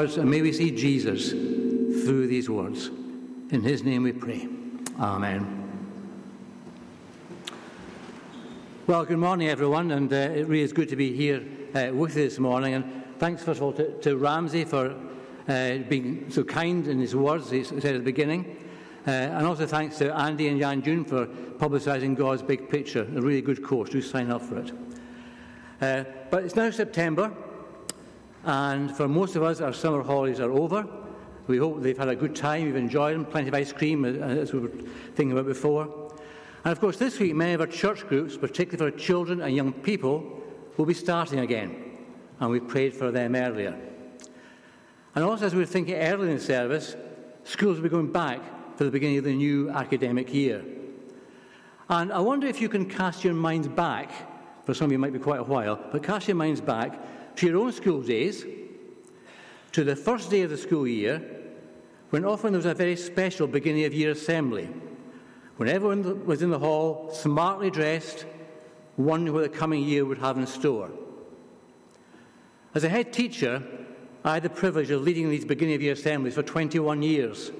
words, and may we see Jesus through these words. In his name we pray. Amen. Well, good morning, everyone, and uh, it really is good to be here uh, with you this morning. And thanks, first of all, to, to Ramsey for uh, being so kind in his words, he said at the beginning. Uh, and also thanks to Andy and Jan June for publicising God's big picture. A really good course. Do sign up for it. Uh, but it's now September, and for most of us, our summer holidays are over. We hope they've had a good time, we've enjoyed them, plenty of ice cream, uh, as we were thinking about before. And of course, this week, many of our church groups, particularly for children and young people, will be starting again. And we prayed for them earlier. And also, as we were thinking earlier in the service, schools will be going back for the beginning of the new academic year. And I wonder if you can cast your minds back, for some of you might be quite a while, but cast your minds back to your own school days, to the first day of the school year, when often there was a very special beginning of year assembly, when everyone was in the hall, smartly dressed, wondering what the coming year would have in store. As a head teacher, I had the privilege of leading these beginning of year assemblies for 21 years.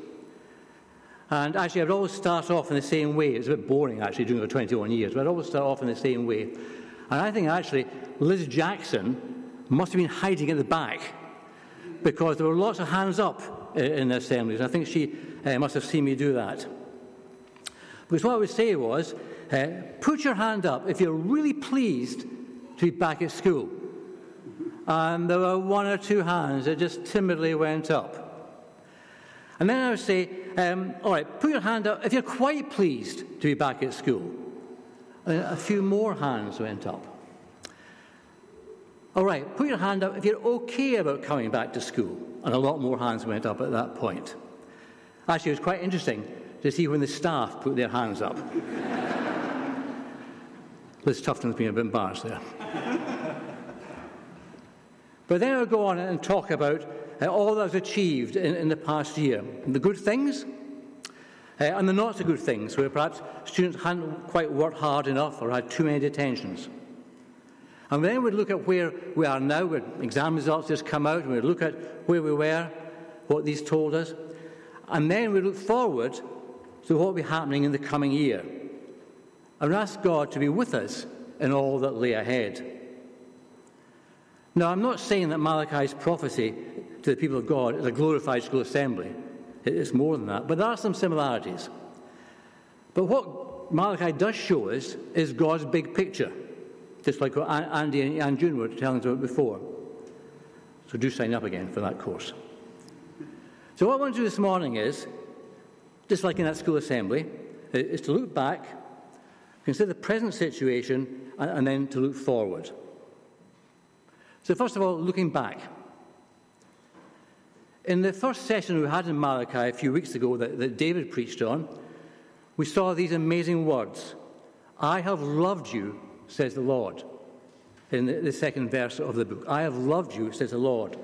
And actually, I'd always start off in the same way. It's a bit boring, actually, doing it for 21 years, but I'd always start off in the same way. And I think, actually, Liz Jackson must have been hiding at the back because there were lots of hands up uh, in the assemblies. I think she uh, must have seen me do that. Because what I would say was, uh, put your hand up if you're really pleased to be back at school. And there were one or two hands that just timidly went up. And then I would say, um, all right, put your hand up if you're quite pleased to be back at school. And a few more hands went up. All right, put your hand up if you're okay about coming back to school. And a lot more hands went up at that point. Actually, it was quite interesting to see when the staff put their hands up. Liz Tufton's been a bit embarrassed there. but then I'll go on and talk about uh, all that achieved in, in, the past year the good things uh, and the not so good things, where perhaps students hadn't quite worked hard enough or had too many detentions. And then we'd look at where we are now, where exam results just come out, and we'd look at where we were, what these told us. And then we'd look forward to what will be happening in the coming year. And ask God to be with us in all that lay ahead. Now, I'm not saying that Malachi's prophecy to the people of God is a glorified school assembly. It's more than that. But there are some similarities. But what Malachi does show us is God's big picture just like what Andy and June were telling us about before. So do sign up again for that course. So what I want to do this morning is, just like in that school assembly, is to look back, consider the present situation, and then to look forward. So first of all, looking back. In the first session we had in Malachi a few weeks ago that, that David preached on, we saw these amazing words I have loved you says the Lord. In the second verse of the book, I have loved you, says the Lord.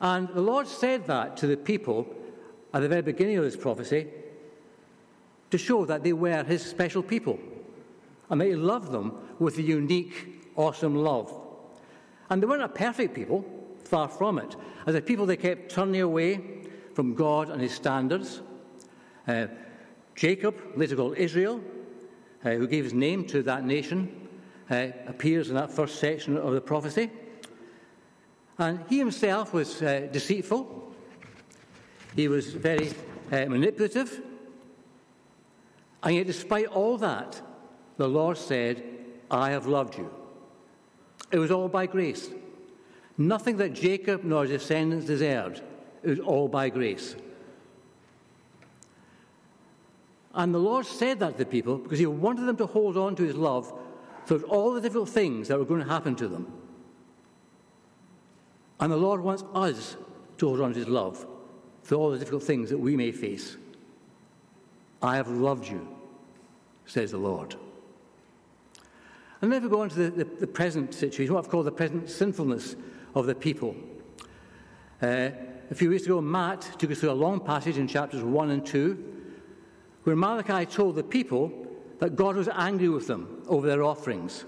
And the Lord said that to the people at the very beginning of this prophecy to show that they were his special people and that he loved them with a unique, awesome love. And they weren't a perfect people, far from it. As a people, they kept turning away from God and his standards. Uh, Jacob, later called Israel, uh, who gave his name to that nation, uh, appears in that first section of the prophecy. And he himself was uh, deceitful, he was very uh, manipulative, and yet, despite all that, the Lord said, I have loved you. It was all by grace. Nothing that Jacob nor his descendants deserved. It was all by grace. And the Lord said that to the people because He wanted them to hold on to His love through all the difficult things that were going to happen to them. And the Lord wants us to hold on to His love through all the difficult things that we may face. I have loved you, says the Lord. And then we go on to the, the, the, present situation, what I've called the present sinfulness of the people. Uh, a few weeks ago, Matt took us through a long passage in chapters 1 and 2 where Malachi told the people that God was angry with them over their offerings.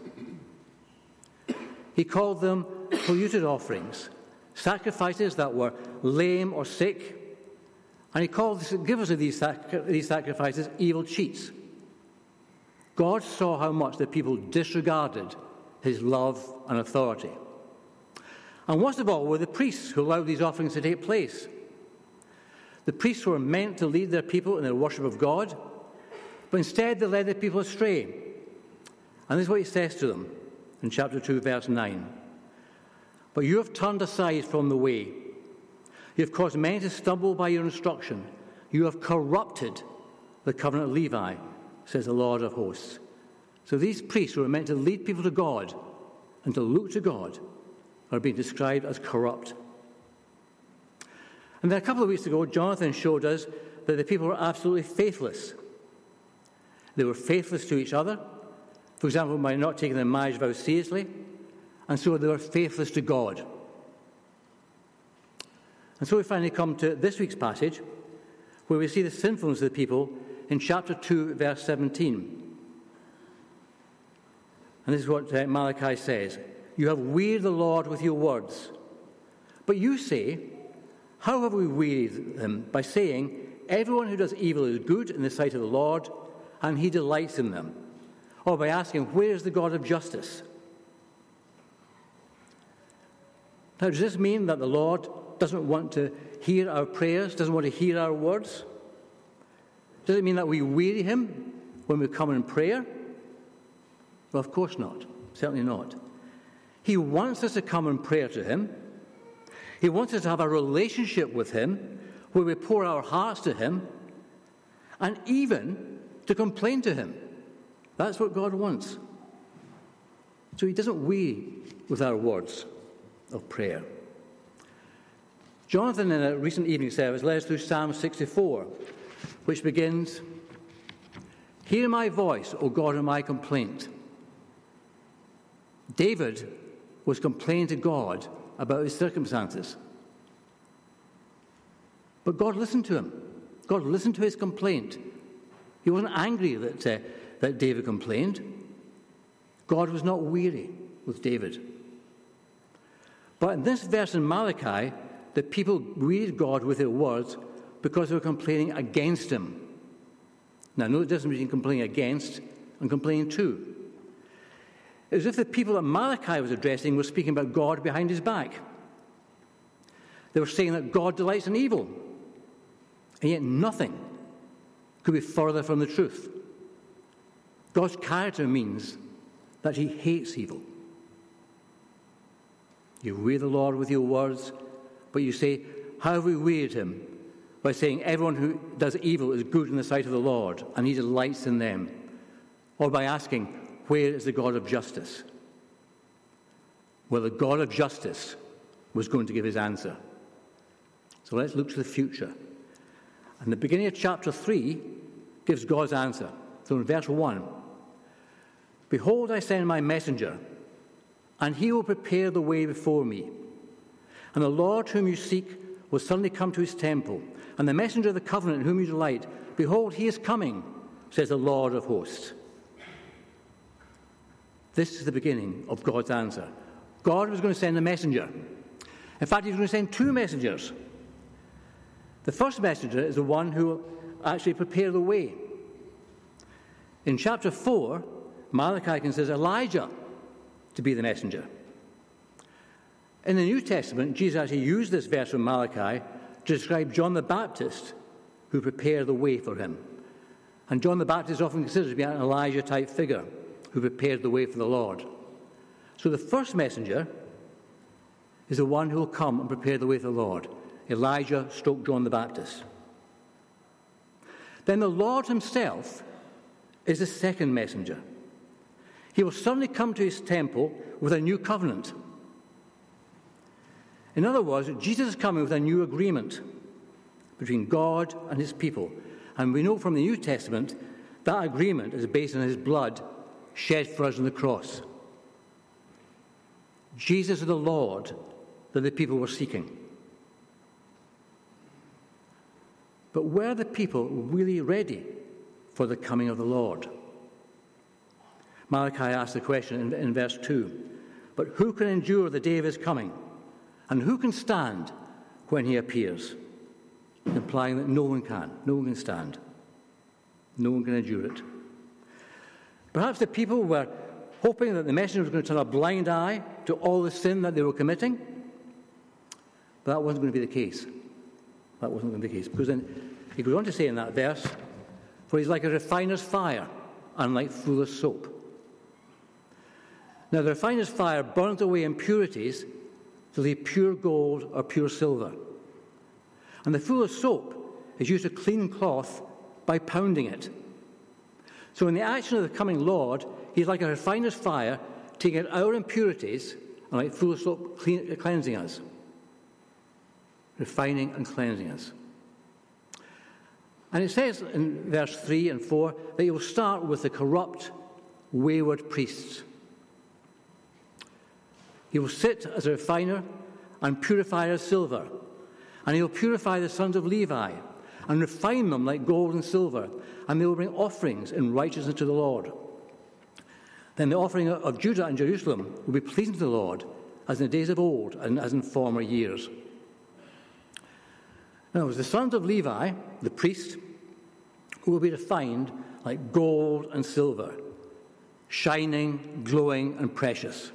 He called them polluted offerings, sacrifices that were lame or sick. And he called the givers of these, these sacrifices evil cheats. God saw how much the people disregarded his love and authority. And worst of all were the priests who allowed these offerings to take place. The priests were meant to lead their people in their worship of God, but instead they led the people astray. And this is what he says to them in chapter 2, verse 9. But you have turned aside from the way. You have caused many to stumble by your instruction. You have corrupted the covenant of Levi, says the Lord of hosts. So these priests who are meant to lead people to God and to look to God are being described as corrupt. And then a couple of weeks ago, Jonathan showed us that the people were absolutely faithless. They were faithless to each other, for example, by not taking their marriage vows seriously, and so they were faithless to God. And so we finally come to this week's passage, where we see the sinfulness of the people in chapter 2, verse 17. And this is what uh, Malachi says You have wearied the Lord with your words. But you say, How have we wearied them? By saying, Everyone who does evil is good in the sight of the Lord, and he delights in them. Or by asking, Where is the God of justice? Now, does this mean that the Lord doesn't want to hear our prayers, doesn't want to hear our words? Does it mean that we weary him when we come in prayer? Well, of course not. Certainly not. He wants us to come in prayer to him. He wants us to have a relationship with him where we pour our hearts to him and even to complain to him. That's what God wants. So he doesn't weary with our words of prayer. Jonathan, in a recent evening service, led us through Psalm 64, which begins Hear my voice, O God, in my complaint. David was complaining to God about his circumstances. But God listened to him. God listened to his complaint. He wasn't angry that, uh, that David complained. God was not weary with David. But in this verse in Malachi, the people wearied God with their words because they were complaining against him. Now, no, it doesn't mean complaining against and complaining to. It was as if the people that Malachi was addressing were speaking about God behind his back. They were saying that God delights in evil, and yet nothing could be further from the truth. God's character means that he hates evil. You weary the Lord with your words, but you say, How have we wearied him? By saying, Everyone who does evil is good in the sight of the Lord, and he delights in them. Or by asking, Where is the God of justice? Well, the God of justice was going to give his answer. So let's look to the future. And the beginning of chapter 3 gives God's answer. So in verse 1 Behold, I send my messenger and he will prepare the way before me. And the Lord whom you seek will suddenly come to his temple, and the messenger of the covenant in whom you delight, behold, he is coming, says the Lord of hosts. This is the beginning of God's answer. God was going to send a messenger. In fact, he was going to send two messengers. The first messenger is the one who actually prepare the way. In chapter 4, Malachi considers Elijah to be the messenger. In the New Testament, Jesus actually used this verse from Malachi to describe John the Baptist, who prepared the way for him. And John the Baptist is often considered to be an Elijah type figure who prepared the way for the Lord. So the first messenger is the one who will come and prepare the way for the Lord Elijah stroke John the Baptist. Then the Lord himself is the second messenger. He will suddenly come to his temple with a new covenant. In other words, Jesus is coming with a new agreement between God and his people. And we know from the New Testament that agreement is based on his blood shed for us on the cross. Jesus is the Lord that the people were seeking. But were the people really ready for the coming of the Lord? Malachi asks the question in, in verse 2 But who can endure the day of his coming? And who can stand when he appears? Implying that no one can. No one can stand. No one can endure it. Perhaps the people were hoping that the messenger was going to turn a blind eye to all the sin that they were committing. But that wasn't going to be the case. That wasn't going to be the case. Because then he goes on to say in that verse, For he's like a refiner's fire, and like fuller's soap. Now, the refiner's fire burns away impurities to leave pure gold or pure silver. And the fuller's soap is used to clean cloth by pounding it. So, in the action of the coming Lord, he's like a refiner's fire, taking out our impurities and like fuller's soap clean, cleansing us, refining and cleansing us. And it says in verse 3 and 4 that he will start with the corrupt, wayward priests. He will sit as a refiner and purifier of silver, and he will purify the sons of Levi and refine them like gold and silver, and they will bring offerings in righteousness to the Lord. Then the offering of Judah and Jerusalem will be pleasing to the Lord, as in the days of old and as in former years. Now, it was the sons of Levi, the priest, who will be refined like gold and silver, shining, glowing, and precious.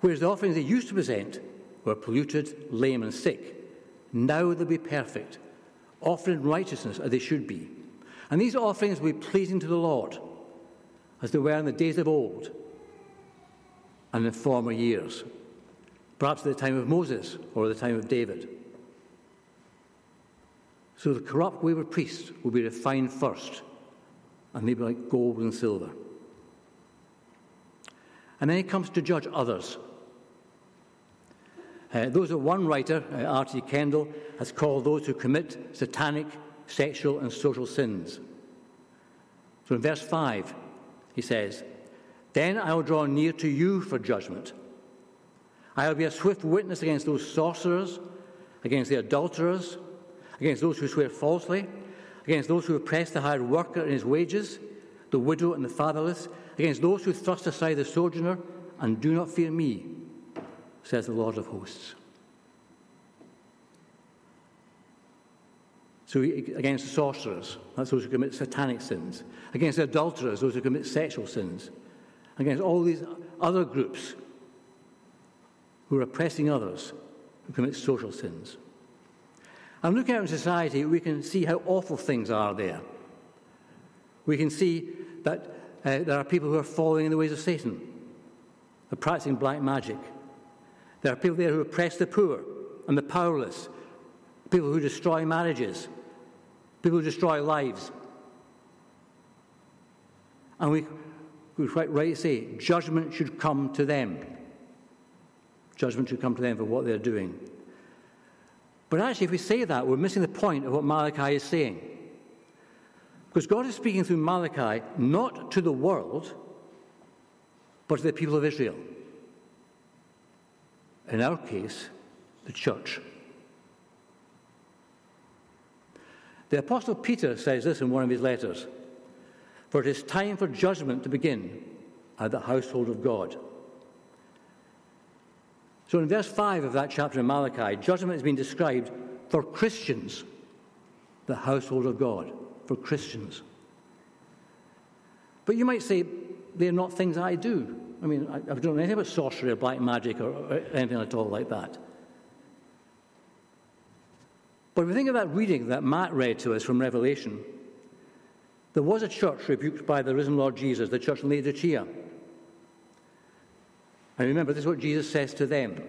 Whereas the offerings they used to present were polluted, lame, and sick, now they'll be perfect, offering righteousness as they should be. And these offerings will be pleasing to the Lord, as they were in the days of old and in former years, perhaps at the time of Moses or the time of David. So the corrupt, wayward priests will be refined first, and they'll be like gold and silver. And then he comes to judge others uh, those that one writer, uh, R.T. Kendall, has called those who commit satanic, sexual, and social sins. So in verse 5, he says, Then I will draw near to you for judgment. I will be a swift witness against those sorcerers, against the adulterers, against those who swear falsely, against those who oppress the hired worker in his wages, the widow and the fatherless, against those who thrust aside the sojourner and do not fear me says the Lord of hosts. So, against sorcerers, that's those who commit satanic sins. Against adulterers, those who commit sexual sins. Against all these other groups who are oppressing others who commit social sins. And looking out in society, we can see how awful things are there. We can see that uh, there are people who are following in the ways of Satan, they're practicing black magic, there are people there who oppress the poor and the powerless, people who destroy marriages, people who destroy lives. And we, we quite right to say judgment should come to them. Judgment should come to them for what they're doing. But actually, if we say that, we're missing the point of what Malachi is saying. Because God is speaking through Malachi not to the world, but to the people of Israel in our case, the church. The Apostle Peter says this in one of his letters For it is time for judgment to begin at the household of God. So in verse 5 of that chapter in Malachi, judgment has been described for Christians, the household of God, for Christians. But you might say, they're not things I do. I mean, I, don't know anything about sorcery or black magic or, or anything at all like that. But if we think of that reading that Matt read to us from Revelation, there was a church rebuked by the risen Lord Jesus, the church in Laodicea. And remember, this is what Jesus says to them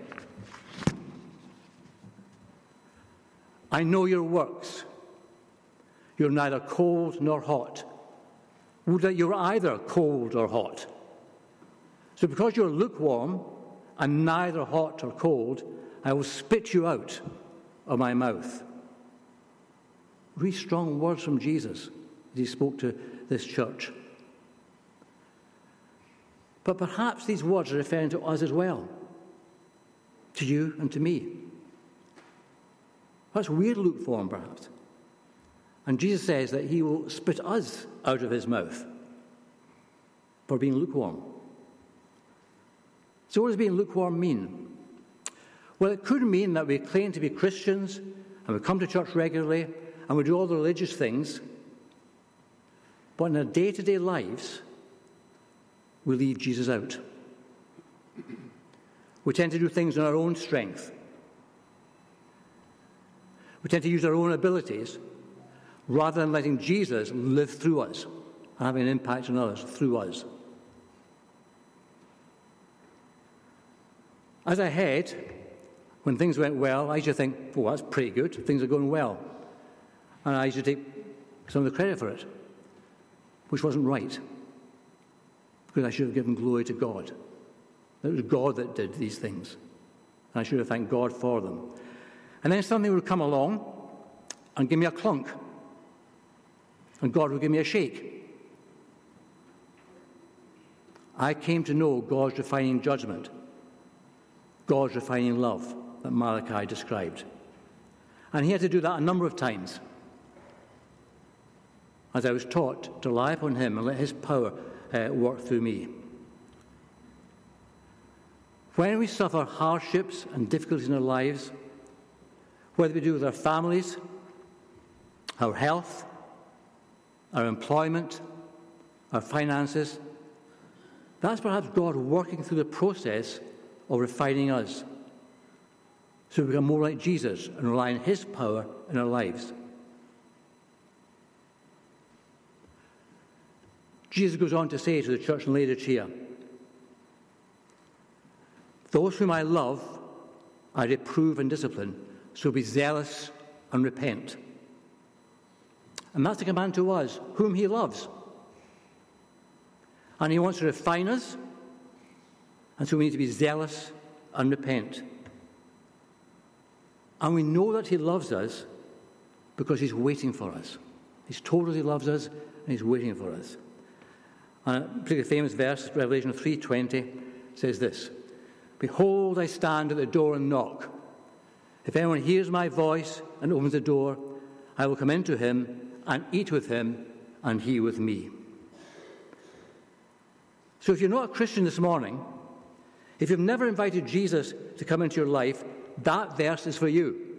I know your works. You're neither cold nor hot. Would that you were either cold or hot. So, because you're lukewarm and neither hot or cold, I will spit you out of my mouth. Really strong words from Jesus as he spoke to this church. But perhaps these words are referring to us as well, to you and to me. That's weird lukewarm, perhaps. And Jesus says that he will spit us out of his mouth for being lukewarm. So, what does being lukewarm mean? Well, it could mean that we claim to be Christians and we come to church regularly and we do all the religious things, but in our day to day lives, we leave Jesus out. We tend to do things in our own strength. We tend to use our own abilities rather than letting Jesus live through us and having an impact on others through us. As I head, when things went well, I used to think, oh, that's pretty good. Things are going well. And I used to take some of the credit for it, which wasn't right. Because I should have given glory to God. It was God that did these things. And I should have thanked God for them. And then something would come along and give me a clunk. And God would give me a shake. I came to know God's refining judgment, God's refining love that Malachi described. And he had to do that a number of times. As I was taught to rely upon him and let his power uh, work through me. When we suffer hardships and difficulties in our lives, whether we do with our families, our health, our employment, our finances, that's perhaps God working through the process of refining us so we become more like Jesus and rely on His power in our lives. Jesus goes on to say to the church in Laodicea, Those whom I love, I reprove and discipline, so be zealous and repent. And that's a command to us, whom He loves. And He wants to refine us, and so we need to be zealous and repent. And we know that He loves us because He's waiting for us. He's told us He loves us, and He's waiting for us. And a particularly famous verse, Revelation 3.20, says this, Behold, I stand at the door and knock. If anyone hears my voice and opens the door, I will come into him and eat with him, and he with me. So if you're not a Christian this morning, if you've never invited Jesus to come into your life, that verse is for you.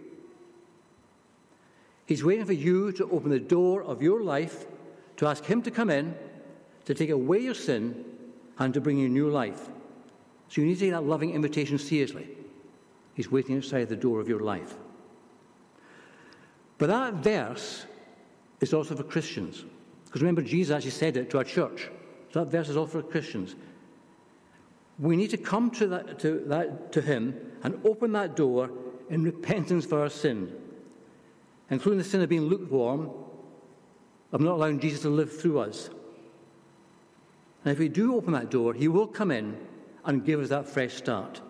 He's waiting for you to open the door of your life, to ask Him to come in, to take away your sin, and to bring you new life. So you need to take that loving invitation seriously. He's waiting outside the door of your life. But that verse is also for Christians. Because remember, Jesus actually said it to our church. So that verse is all for Christians. We need to come to, that, to, that, to Him and open that door in repentance for our sin, including the sin of being lukewarm, of not allowing Jesus to live through us. And if we do open that door, He will come in and give us that fresh start.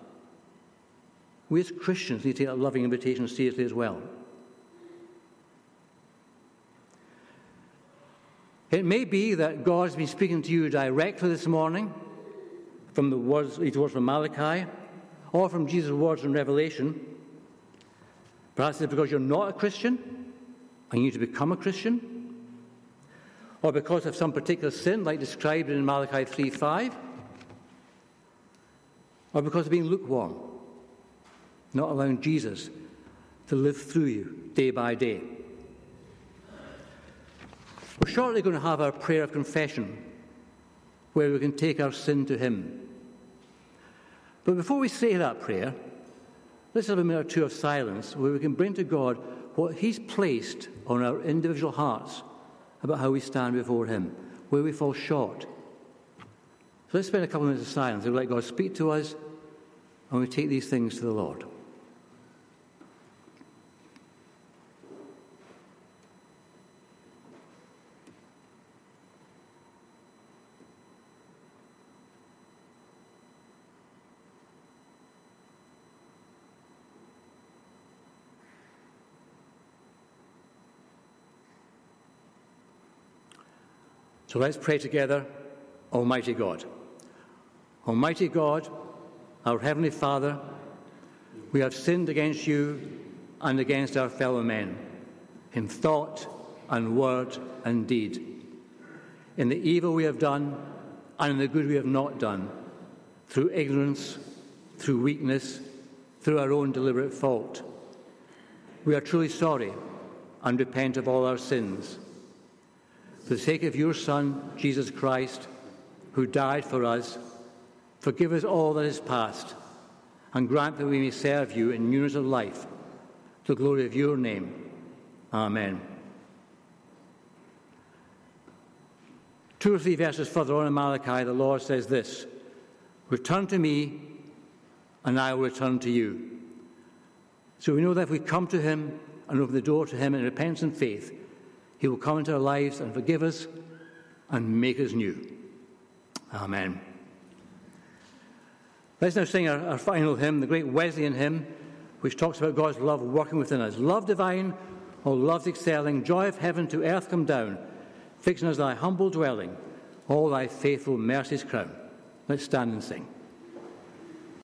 We as Christians need to take that loving invitation seriously as well. It may be that God's been speaking to you directly this morning from the words, these words from Malachi or from Jesus' words in Revelation. Perhaps it's because you're not a Christian and you need to become a Christian, or because of some particular sin, like described in Malachi 3:5, or because of being lukewarm, not allowing Jesus to live through you day by day. We're shortly going to have our prayer of confession, where we can take our sin to Him. But before we say that prayer, let's have a minute or two of silence where we can bring to God what He's placed on our individual hearts about how we stand before Him, where we fall short. So let's spend a couple of minutes of silence and let God speak to us, and we take these things to the Lord. So let's pray together, Almighty God. Almighty God, our Heavenly Father, we have sinned against you and against our fellow men in thought and word and deed, in the evil we have done and in the good we have not done, through ignorance, through weakness, through our own deliberate fault. We are truly sorry and repent of all our sins. For the sake of your Son, Jesus Christ, who died for us, forgive us all that is past, and grant that we may serve you in newness of life, to the glory of your name. Amen. Two or three verses further on in Malachi, the Lord says this Return to me, and I will return to you. So we know that if we come to Him and open the door to Him in repentance and faith, He will come into our lives and forgive us and make us new. Amen. Let's now sing our, our final hymn, the great Wesleyan hymn, which talks about God's love working within us. Love divine, O love's excelling, joy of heaven to earth come down, fixing us thy humble dwelling, all thy faithful mercies crown. Let's stand and sing.